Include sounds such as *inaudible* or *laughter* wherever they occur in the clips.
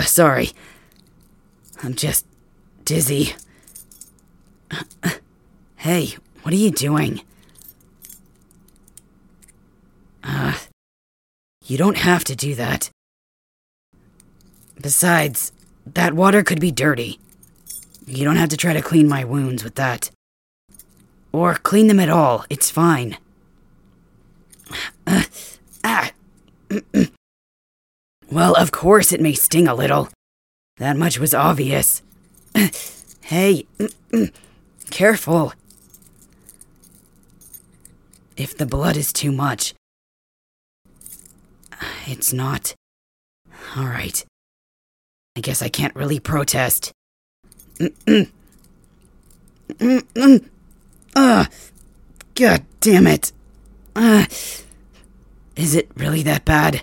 Uh, sorry. I'm just dizzy. Hey, what are you doing? Uh, you don't have to do that. Besides, that water could be dirty. You don't have to try to clean my wounds with that. Or clean them at all, it's fine. Uh, ah. *clears throat* well, of course it may sting a little. That much was obvious. *clears throat* hey, *clears throat* careful. If the blood is too much, *sighs* it's not. Alright. I guess I can't really protest. Ugh. *clears throat* God damn it. Uh, is it really that bad?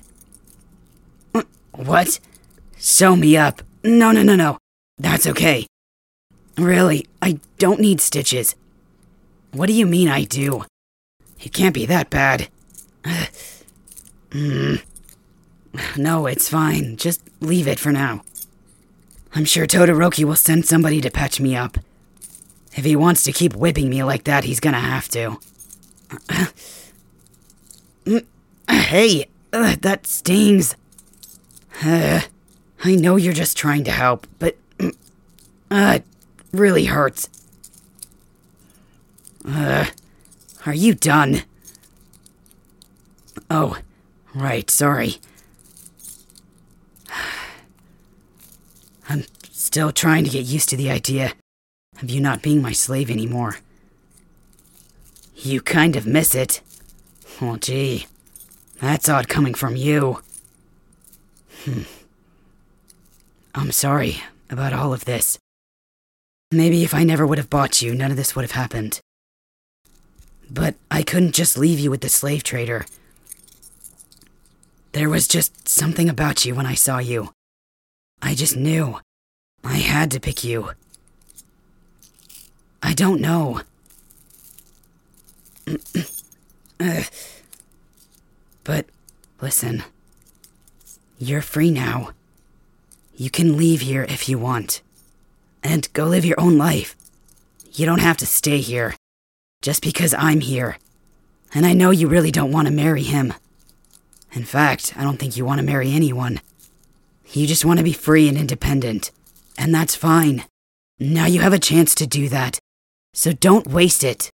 What? Sew me up. No, no, no, no. That's okay. Really, I don't need stitches. What do you mean I do? It can't be that bad. *sighs* mm. No, it's fine. Just leave it for now. I'm sure Todoroki will send somebody to patch me up. If he wants to keep whipping me like that, he's gonna have to. *clears throat* hey, uh, that stings. Uh, I know you're just trying to help, but *clears throat* uh, it really hurts. Uh, are you done? Oh, right, sorry. *sighs* I'm still trying to get used to the idea of you not being my slave anymore. You kind of miss it. Oh, gee. That's odd coming from you. Hmm. I'm sorry about all of this. Maybe if I never would have bought you, none of this would have happened. But I couldn't just leave you with the slave trader. There was just something about you when I saw you. I just knew. I had to pick you. I don't know. *clears throat* but listen, you're free now. You can leave here if you want. And go live your own life. You don't have to stay here. Just because I'm here. And I know you really don't want to marry him. In fact, I don't think you want to marry anyone. You just want to be free and independent. And that's fine. Now you have a chance to do that. So don't waste it.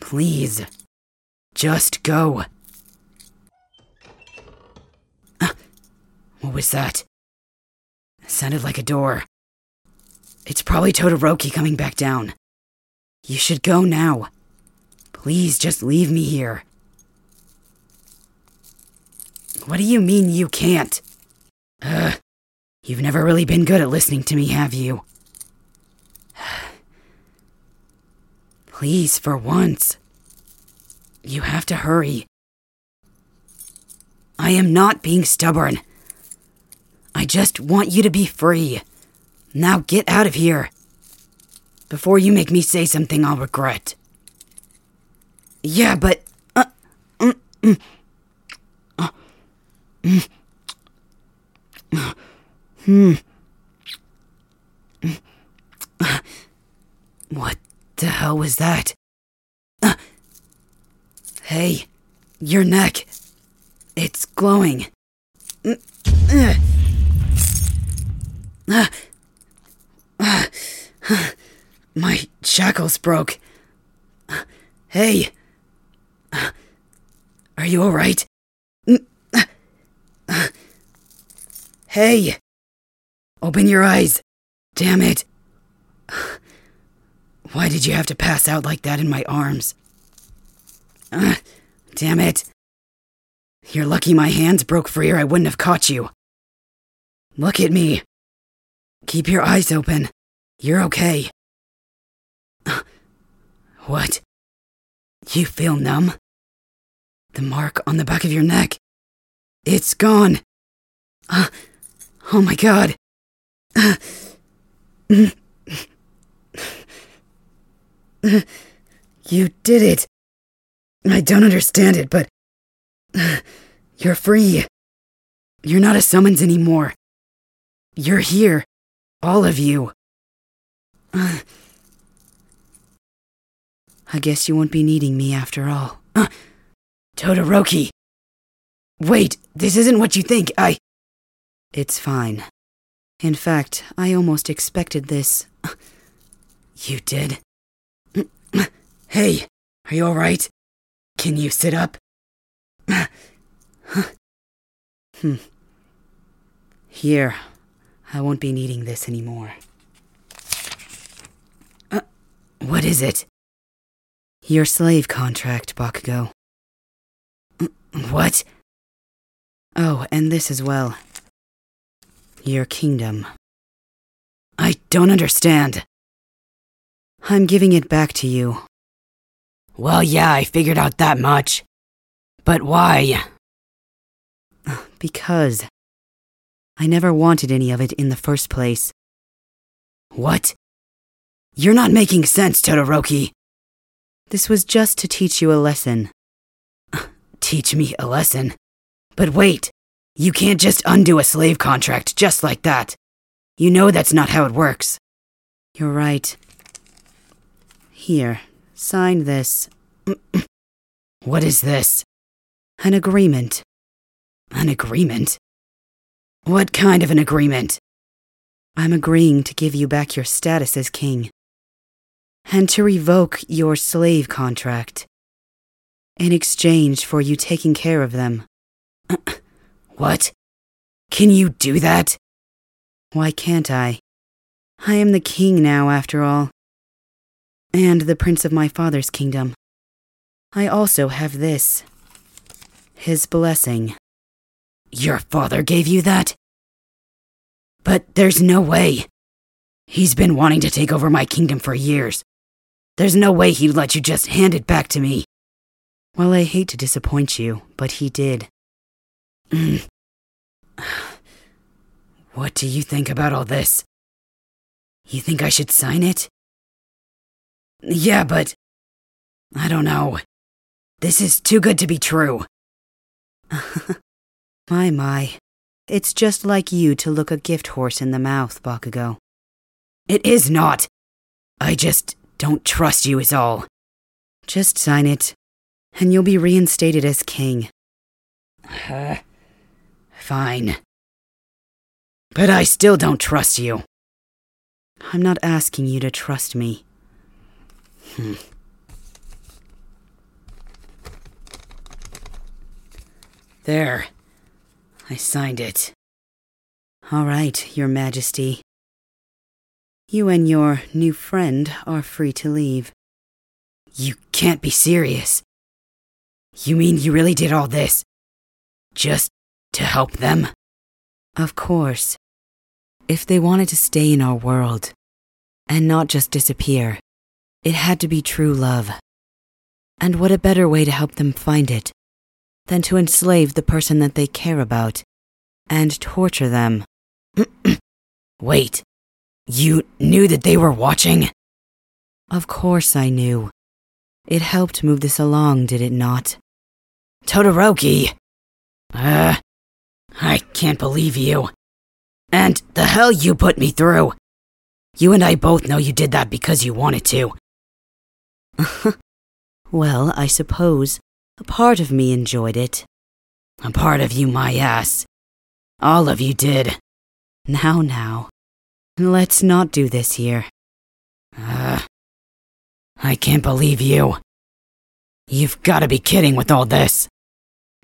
Please. Just go. What was that? It sounded like a door. It's probably Todoroki coming back down. You should go now. Please just leave me here. What do you mean you can't? Ugh. You've never really been good at listening to me, have you? *sighs* Please, for once. You have to hurry. I am not being stubborn. I just want you to be free. Now get out of here. Before you make me say something I'll regret. Yeah, but. Uh, mm, mm, uh, mm, hmm. What the hell was that? Uh, hey, your neck. It's glowing. Uh, *sighs* my shackles broke. Hey. Are you alright? *sighs* Hey. Open your eyes. Damn it. Why did you have to pass out like that in my arms? *sighs* Damn it. You're lucky my hands broke free or I wouldn't have caught you. Look at me. Keep your eyes open. You're okay. *sighs* What? You feel numb? The mark on the back of your neck. It's gone. Uh, *sighs* oh my god. *sighs* You did it. I don't understand it, but. You're free. You're not a summons anymore. You're here. All of you. *sighs* I guess you won't be needing me after all. *sighs* Todoroki! Wait, this isn't what you think. I. It's fine. In fact, I almost expected this. *sighs* You did? *clears throat* Hey, are you alright? Can you sit up? hmm. Here, I won't be needing this anymore. Uh, what is it? Your slave contract, Bakugo. What? Oh, and this as well. Your kingdom. I don't understand. I'm giving it back to you. Well, yeah, I figured out that much. But why? Because I never wanted any of it in the first place. What? You're not making sense, Todoroki. This was just to teach you a lesson. *sighs* Teach me a lesson? But wait, you can't just undo a slave contract just like that. You know that's not how it works. You're right. Here, sign this. *clears throat* what is this? An agreement. An agreement? What kind of an agreement? I'm agreeing to give you back your status as king. And to revoke your slave contract. In exchange for you taking care of them. *clears throat* what? Can you do that? Why can't I? I am the king now, after all. And the prince of my father's kingdom. I also have this his blessing. Your father gave you that? But there's no way. He's been wanting to take over my kingdom for years. There's no way he'd let you just hand it back to me. Well, I hate to disappoint you, but he did. Mm. *sighs* what do you think about all this? You think I should sign it? Yeah, but. I don't know. This is too good to be true. *laughs* my, my. It's just like you to look a gift horse in the mouth, Bakugo. It is not. I just don't trust you, is all. Just sign it, and you'll be reinstated as king. Uh, fine. But I still don't trust you. I'm not asking you to trust me. Hmm. There. I signed it. All right, Your Majesty. You and your new friend are free to leave. You can't be serious. You mean you really did all this? Just to help them? Of course. If they wanted to stay in our world, and not just disappear, it had to be true love. And what a better way to help them find it than to enslave the person that they care about and torture them. *clears throat* Wait, you knew that they were watching? Of course I knew. It helped move this along, did it not? Todoroki! Uh, I can't believe you. And the hell you put me through. You and I both know you did that because you wanted to. *laughs* well, I suppose a part of me enjoyed it. A part of you, my ass. All of you did. Now, now. Let's not do this here. Uh, I can't believe you. You've gotta be kidding with all this.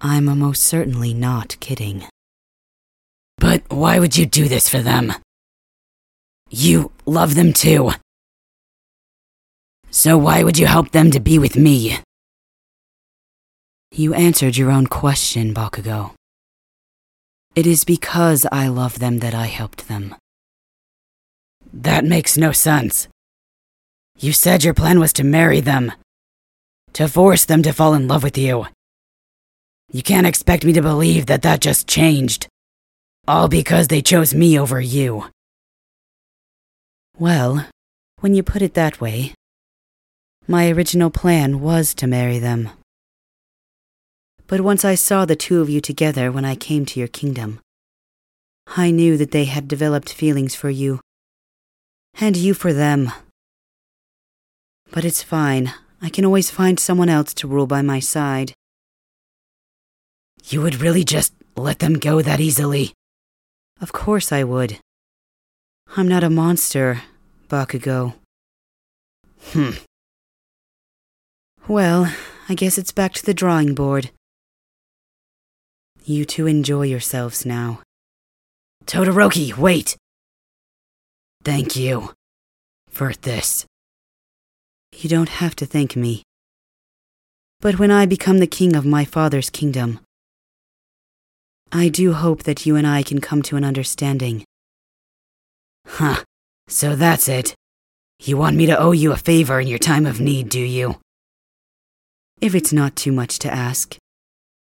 I'm most certainly not kidding. But why would you do this for them? You love them too. So why would you help them to be with me? You answered your own question, Bakugo. It is because I love them that I helped them. That makes no sense. You said your plan was to marry them, to force them to fall in love with you. You can't expect me to believe that that just changed, all because they chose me over you. Well, when you put it that way, my original plan was to marry them. But once I saw the two of you together when I came to your kingdom, I knew that they had developed feelings for you. And you for them. But it's fine. I can always find someone else to rule by my side. You would really just let them go that easily? Of course I would. I'm not a monster, Bakugo. Hmm. Well, I guess it's back to the drawing board. You two enjoy yourselves now. Todoroki, wait! Thank you for this. You don't have to thank me. But when I become the king of my father's kingdom, I do hope that you and I can come to an understanding. Huh. So that's it. You want me to owe you a favor in your time of need, do you? If it's not too much to ask,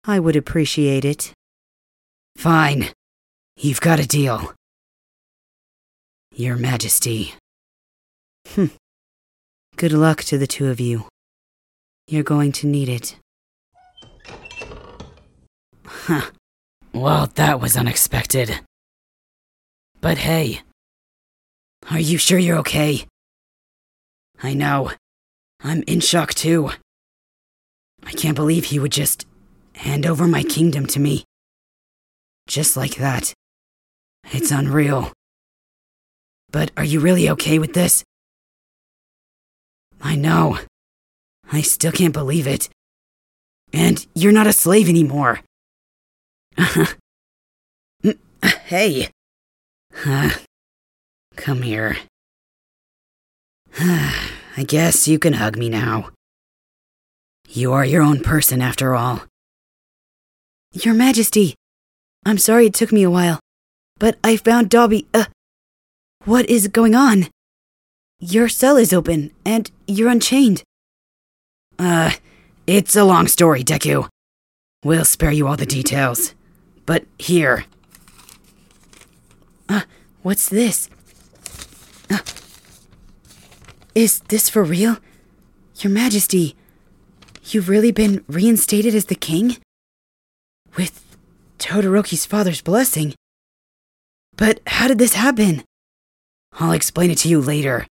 I would appreciate it. Fine. You've got a deal. Your Majesty. Hmm. Good luck to the two of you. You're going to need it. Huh. Well, that was unexpected. But hey, are you sure you're okay? I know. I'm in shock too. I can't believe he would just hand over my kingdom to me. Just like that. It's unreal. But are you really okay with this? I know. I still can't believe it. And you're not a slave anymore. *laughs* hey. *sighs* Come here. *sighs* I guess you can hug me now. You are your own person after all. Your Majesty, I'm sorry it took me a while, but I found Dobby. Uh, what is going on? Your cell is open, and you're unchained. Uh, it's a long story, Deku. We'll spare you all the details. But here. Uh, what's this? Uh, is this for real? Your Majesty, you've really been reinstated as the king? With Todoroki's father's blessing. But how did this happen? I'll explain it to you later.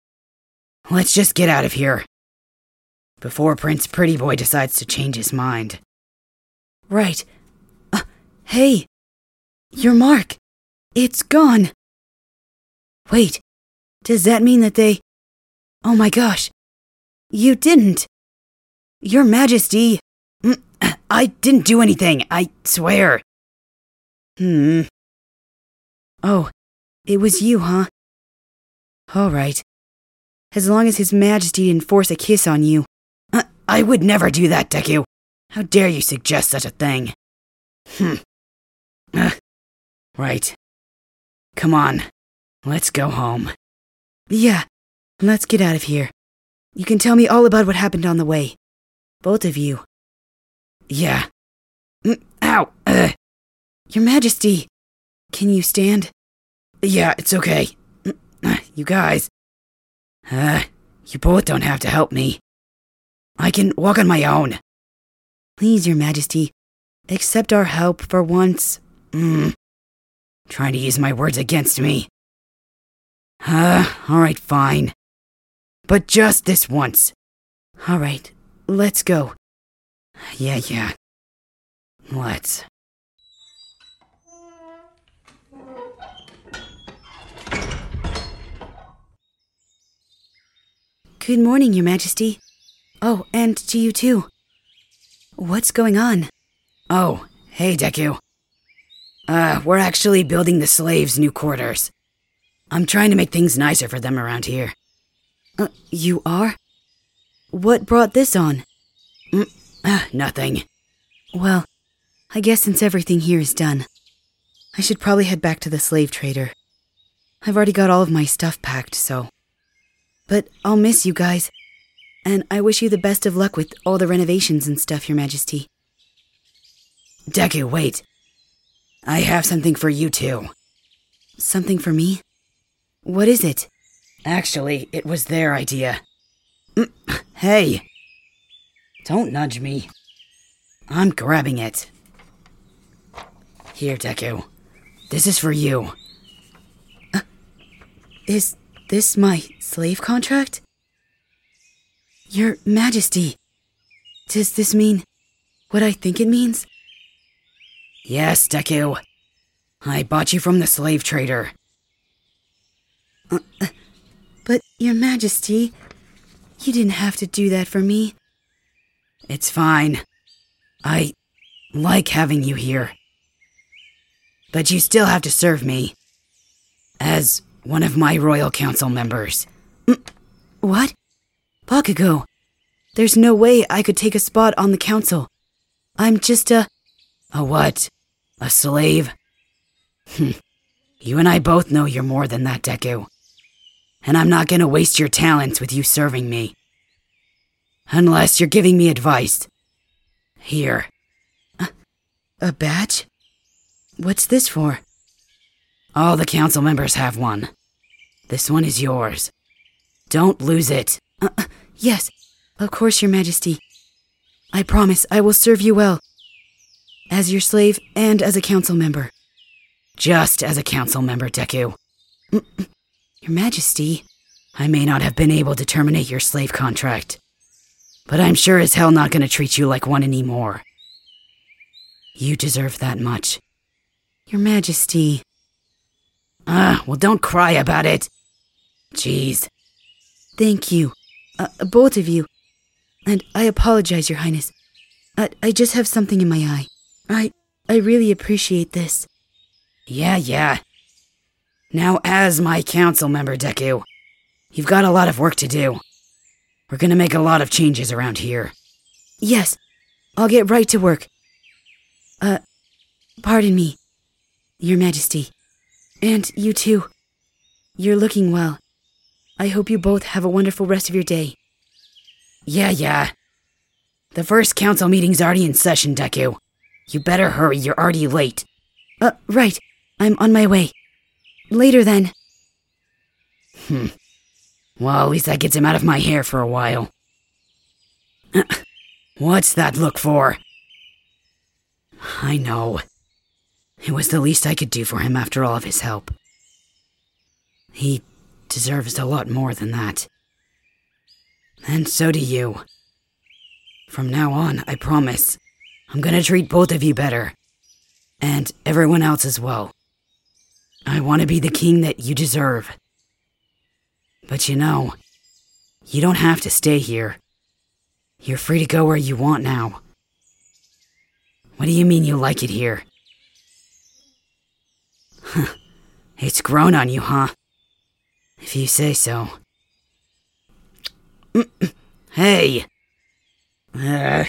Let's just get out of here. Before Prince Pretty Boy decides to change his mind. Right. Uh, hey! Your mark! It's gone! Wait, does that mean that they. Oh my gosh! You didn't! Your Majesty! I didn't do anything, I swear. Hmm. Oh, it was you, huh? All right. As long as His Majesty didn't force a kiss on you. I would never do that, Deku. How dare you suggest such a thing? Hmm. Uh, right. Come on. Let's go home. Yeah, let's get out of here. You can tell me all about what happened on the way. Both of you. Yeah. Mm, ow! Uh. Your Majesty! Can you stand? Yeah, it's okay. Mm, you guys. Uh, you both don't have to help me. I can walk on my own. Please, Your Majesty, accept our help for once. Hmm. Trying to use my words against me. Uh, alright, fine. But just this once. Alright, let's go. Yeah, yeah. Let's. Good morning, Your Majesty. Oh, and to you too. What's going on? Oh, hey, Deku. Uh, we're actually building the slaves' new quarters. I'm trying to make things nicer for them around here. Uh, you are? What brought this on? Mm, uh, nothing. Well, I guess since everything here is done, I should probably head back to the slave trader. I've already got all of my stuff packed, so. But I'll miss you guys. And I wish you the best of luck with all the renovations and stuff, Your Majesty. Deku, wait. I have something for you too. Something for me? What is it? Actually, it was their idea. Mm, hey! Don't nudge me. I'm grabbing it. Here, Deku. this is for you. Uh, is this my slave contract? Your Majesty, does this mean what I think it means? Yes, Deku. I bought you from the slave trader. Uh, uh, but, Your Majesty, you didn't have to do that for me. It's fine. I like having you here. But you still have to serve me. As one of my Royal Council members. Mm, what? Bakugo, there's no way I could take a spot on the council. I'm just a. A what? A slave? Hmm. you and I both know you're more than that, Deku. And I'm not gonna waste your talents with you serving me. Unless you're giving me advice. Here. A, a badge? What's this for? All the council members have one. This one is yours. Don't lose it. Uh, uh, yes, of course, Your Majesty. I promise I will serve you well. As your slave and as a council member. Just as a council member, Deku. Mm, mm. Your Majesty. I may not have been able to terminate your slave contract, but I'm sure as hell not gonna treat you like one anymore. You deserve that much. Your Majesty. Ah, well, don't cry about it. Jeez. Thank you. Uh, both of you. And I apologize, Your Highness. I, I just have something in my eye. I, I really appreciate this. Yeah, yeah. Now, as my council member, Deku, you've got a lot of work to do. We're gonna make a lot of changes around here. Yes, I'll get right to work. Uh, pardon me, Your Majesty. And you too. You're looking well. I hope you both have a wonderful rest of your day. Yeah, yeah. The first council meeting's already in session, Deku. You better hurry, you're already late. Uh, right. I'm on my way. Later then. Hmm. Well, at least that gets him out of my hair for a while. *clears throat* What's that look for? I know. It was the least I could do for him after all of his help. He deserves a lot more than that. And so do you. From now on, I promise, I'm gonna treat both of you better. And everyone else as well. I want to be the king that you deserve. But you know, you don't have to stay here. You're free to go where you want now. What do you mean you like it here? it's grown on you, huh? If you say so. *clears throat* hey! Uh,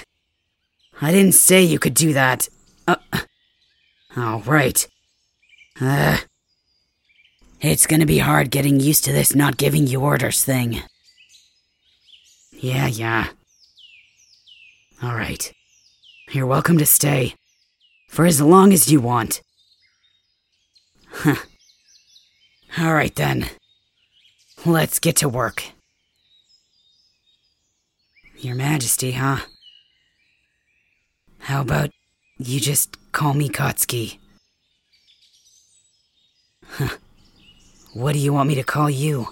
I didn't say you could do that. Uh, oh, right. Uh, it's gonna be hard getting used to this not giving you orders thing. Yeah, yeah. Alright. You're welcome to stay. For as long as you want. Huh. Alright then. Let's get to work. Your Majesty, huh? How about you just call me Katsuki? Huh. What do you want me to call you?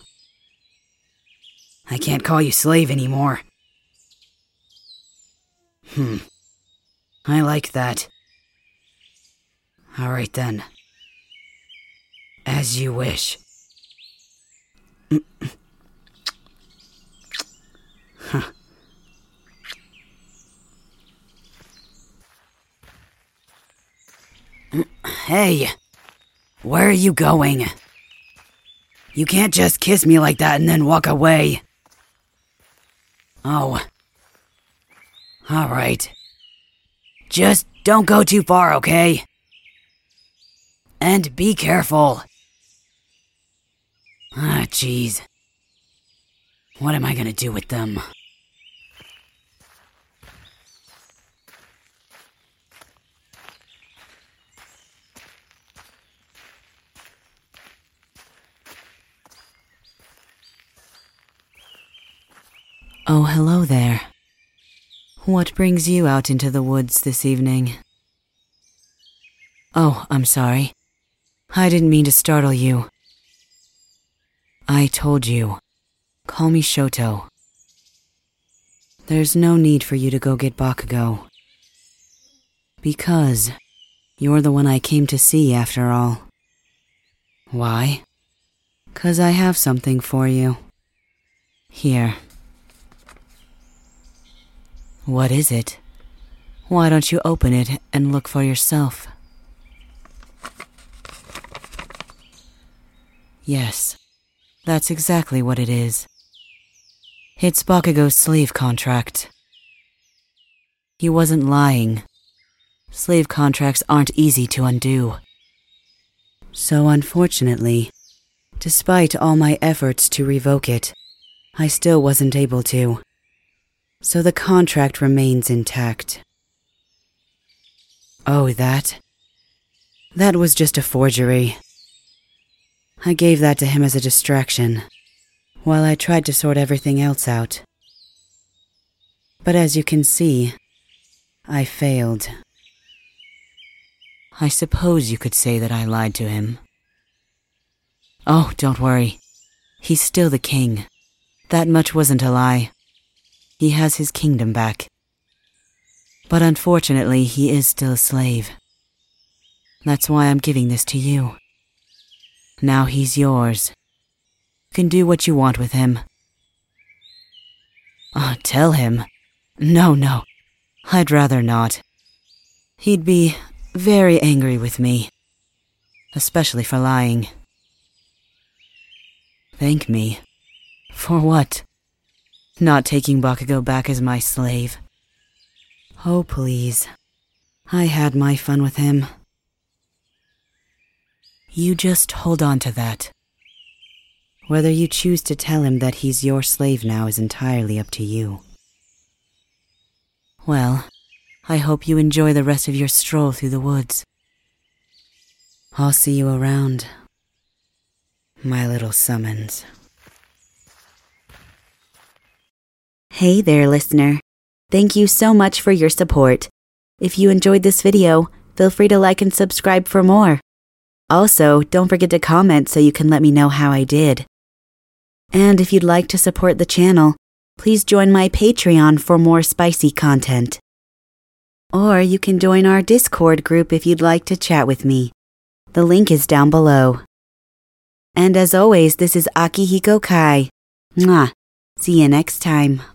I can't call you slave anymore. Hmm. I like that. Alright then. As you wish. Hey, where are you going? You can't just kiss me like that and then walk away. Oh. Alright. Just don't go too far, okay? And be careful. Ah, jeez. What am I gonna do with them? Oh, hello there. What brings you out into the woods this evening? Oh, I'm sorry. I didn't mean to startle you. I told you. Call me Shoto. There's no need for you to go get Bakugo. Because you're the one I came to see after all. Why? Cause I have something for you. Here. What is it? Why don't you open it and look for yourself? Yes, that's exactly what it is. It's Bakugo's slave contract. He wasn't lying. Slave contracts aren't easy to undo. So, unfortunately, despite all my efforts to revoke it, I still wasn't able to. So the contract remains intact. Oh, that? That was just a forgery. I gave that to him as a distraction, while I tried to sort everything else out. But as you can see, I failed. I suppose you could say that I lied to him. Oh, don't worry. He's still the king. That much wasn't a lie. He has his kingdom back. But unfortunately, he is still a slave. That's why I'm giving this to you. Now he's yours. You can do what you want with him. Oh, tell him. No, no. I'd rather not. He'd be very angry with me. Especially for lying. Thank me. For what? Not taking Bakugo back as my slave. Oh, please. I had my fun with him. You just hold on to that. Whether you choose to tell him that he's your slave now is entirely up to you. Well, I hope you enjoy the rest of your stroll through the woods. I'll see you around, my little summons. Hey there, listener. Thank you so much for your support. If you enjoyed this video, feel free to like and subscribe for more. Also, don't forget to comment so you can let me know how I did. And if you'd like to support the channel, please join my Patreon for more spicy content. Or you can join our Discord group if you'd like to chat with me. The link is down below. And as always, this is Akihiko Kai. Mwah. See you next time.